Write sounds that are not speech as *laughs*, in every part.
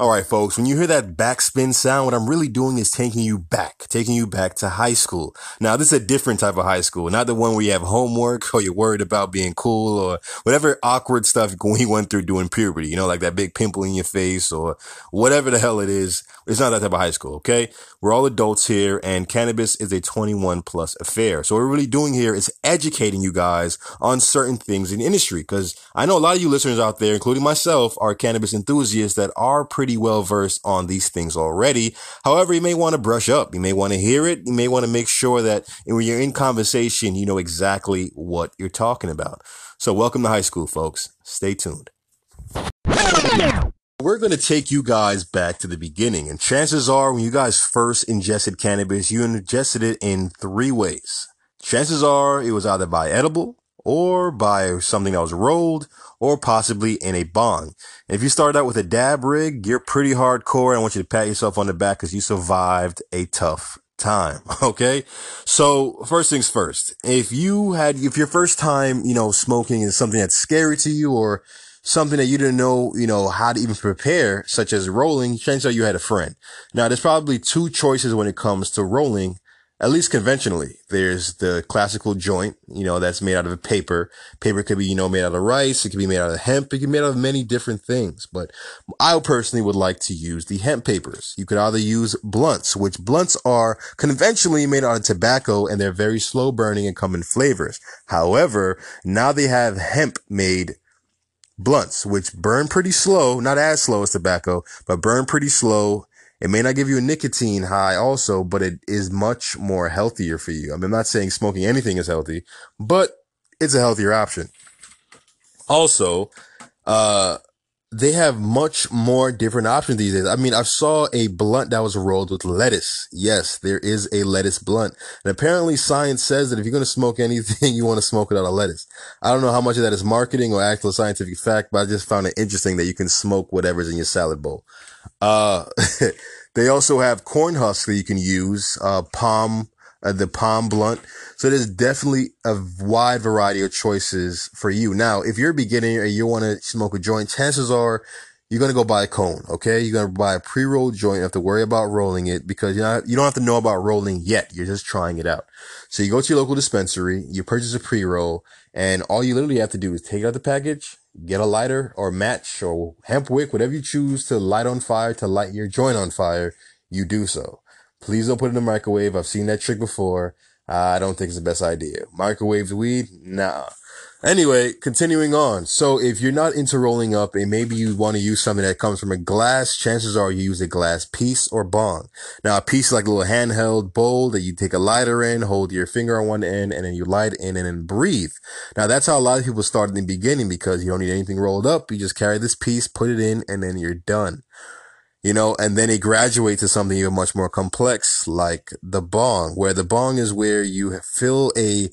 All right, folks, when you hear that backspin sound, what I'm really doing is taking you back, taking you back to high school. Now, this is a different type of high school, not the one where you have homework or you're worried about being cool or whatever awkward stuff *laughs* we went through during puberty, you know, like that big pimple in your face or whatever the hell it is. It's not that type of high school, okay? We're all adults here and cannabis is a 21 plus affair. So what we're really doing here is educating you guys on certain things in the industry because I know a lot of you listeners out there, including myself, are cannabis enthusiasts that are pretty pretty well versed on these things already. However, you may want to brush up. You may want to hear it. You may want to make sure that when you're in conversation, you know exactly what you're talking about. So welcome to high school, folks. Stay tuned. We're going to take you guys back to the beginning. And chances are when you guys first ingested cannabis, you ingested it in three ways. Chances are it was either by edible, or by something that was rolled or possibly in a bong. If you start out with a dab rig, you're pretty hardcore. I want you to pat yourself on the back because you survived a tough time. *laughs* Okay. So first things first, if you had, if your first time, you know, smoking is something that's scary to you or something that you didn't know, you know, how to even prepare, such as rolling, chances are you had a friend. Now there's probably two choices when it comes to rolling at least conventionally, there's the classical joint, you know, that's made out of a paper. Paper could be, you know, made out of rice. It could be made out of hemp. It could be made out of many different things. But I personally would like to use the hemp papers. You could either use blunts, which blunts are conventionally made out of tobacco and they're very slow burning and come in flavors. However, now they have hemp made blunts, which burn pretty slow, not as slow as tobacco, but burn pretty slow it may not give you a nicotine high also, but it is much more healthier for you. I mean, I'm not saying smoking anything is healthy, but it's a healthier option. Also, uh, they have much more different options these days. I mean, I saw a blunt that was rolled with lettuce. Yes, there is a lettuce blunt. And apparently science says that if you're going to smoke *laughs* anything, you want to smoke it out of lettuce. I don't know how much of that is marketing or actual scientific fact, but I just found it interesting that you can smoke whatever's in your salad bowl. Uh, *laughs* they also have corn husks that you can use, uh, palm, uh, the palm blunt. So there's definitely a wide variety of choices for you. Now, if you're a beginner and you want to smoke a joint, chances are you're going to go buy a cone. Okay. You're going to buy a pre-rolled joint. You have to worry about rolling it because you know, you don't have to know about rolling yet. You're just trying it out. So you go to your local dispensary, you purchase a pre-roll and all you literally have to do is take out the package, get a lighter or match or hemp wick, whatever you choose to light on fire to light your joint on fire, you do so. Please don't put it in the microwave. I've seen that trick before. I don't think it's the best idea. Microwave weed? Nah. Anyway, continuing on. So if you're not into rolling up and maybe you want to use something that comes from a glass, chances are you use a glass piece or bong. Now a piece is like a little handheld bowl that you take a lighter in, hold your finger on one end, and then you light in and then breathe. Now that's how a lot of people start in the beginning because you don't need anything rolled up. You just carry this piece, put it in, and then you're done you know, and then it graduates to something even much more complex, like the bong, where the bong is where you fill a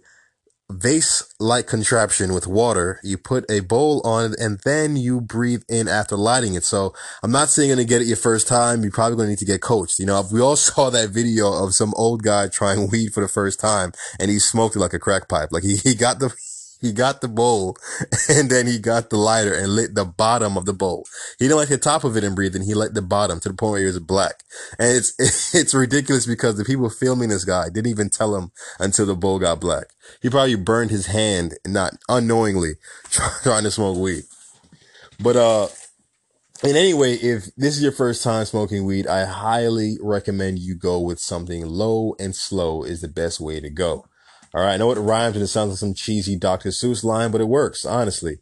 vase-like contraption with water. You put a bowl on it and then you breathe in after lighting it. So I'm not saying you're going to get it your first time. You're probably going to need to get coached. You know, we all *laughs* saw that video of some old guy trying weed for the first time and he smoked it like a crack pipe. Like he, he got the, he got the bowl *laughs* and then he got the lighter and lit the bottom of the bowl. He didn't like the top of it and breathe and he lit the bottom to the point where it was black. And it's, *laughs* it's ridiculous because the people filming this guy didn't even tell him until the bowl got black. He probably burned his hand not unknowingly *laughs* trying to smoke weed. But, uh, and anyway, if this is your first time smoking weed, I highly recommend you go with something low and slow is the best way to go. All right. I know it rhymes and it sounds like some cheesy Dr. Seuss line, but it works, honestly.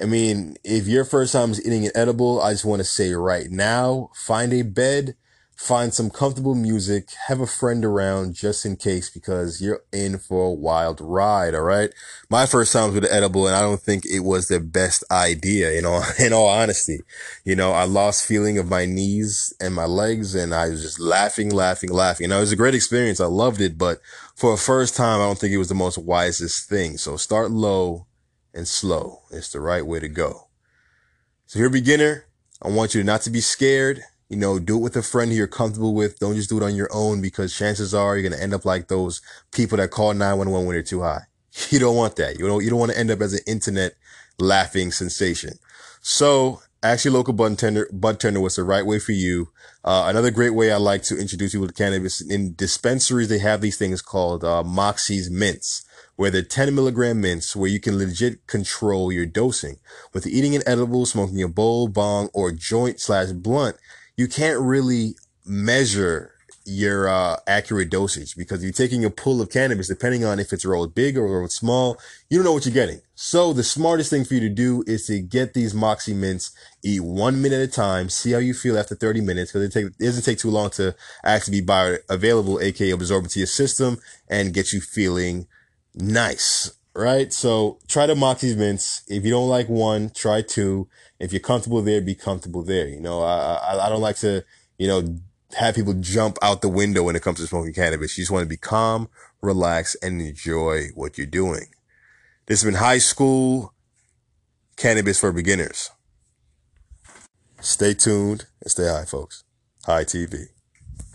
I mean, if your first time is eating an edible, I just want to say right now, find a bed, find some comfortable music, have a friend around just in case because you're in for a wild ride. All right. My first time with an edible and I don't think it was the best idea, you *laughs* know, in all honesty. You know, I lost feeling of my knees and my legs and I was just laughing, laughing, laughing. And it was a great experience. I loved it, but for a first time, I don't think it was the most wisest thing. So start low and slow. It's the right way to go. So if you're a beginner, I want you not to be scared. You know, do it with a friend who you're comfortable with. Don't just do it on your own because chances are you're going to end up like those people that call 911 when they're too high. *laughs* You don't want that. You don't, you don't want to end up as an internet laughing sensation. So ask your local bud tender, bud tender what's the right way for you. Uh, another great way I like to introduce people to cannabis in dispensaries, they have these things called, uh, Moxie's mints, where they're 10 milligram mints, where you can legit control your dosing. With eating an edible, smoking a bowl, bong, or joint slash blunt, you can't really measure your uh, accurate dosage because you're taking a pull of cannabis, depending on if it's rolled big or rolled small, you don't know what you're getting. So the smartest thing for you to do is to get these Moxie mints, eat one minute at a time, see how you feel after 30 minutes because it, it doesn't take too long to actually be bioavailable, aka absorb into your system and get you feeling nice. Right. So try the Moxie mints. If you don't like one, try two. If you're comfortable there, be comfortable there. You know, I, I, I don't like to, you know, have people jump out the window when it comes to smoking cannabis. You just want to be calm, relax, and enjoy what you're doing. This has been high school cannabis for beginners. Stay tuned and stay high, folks. High TV.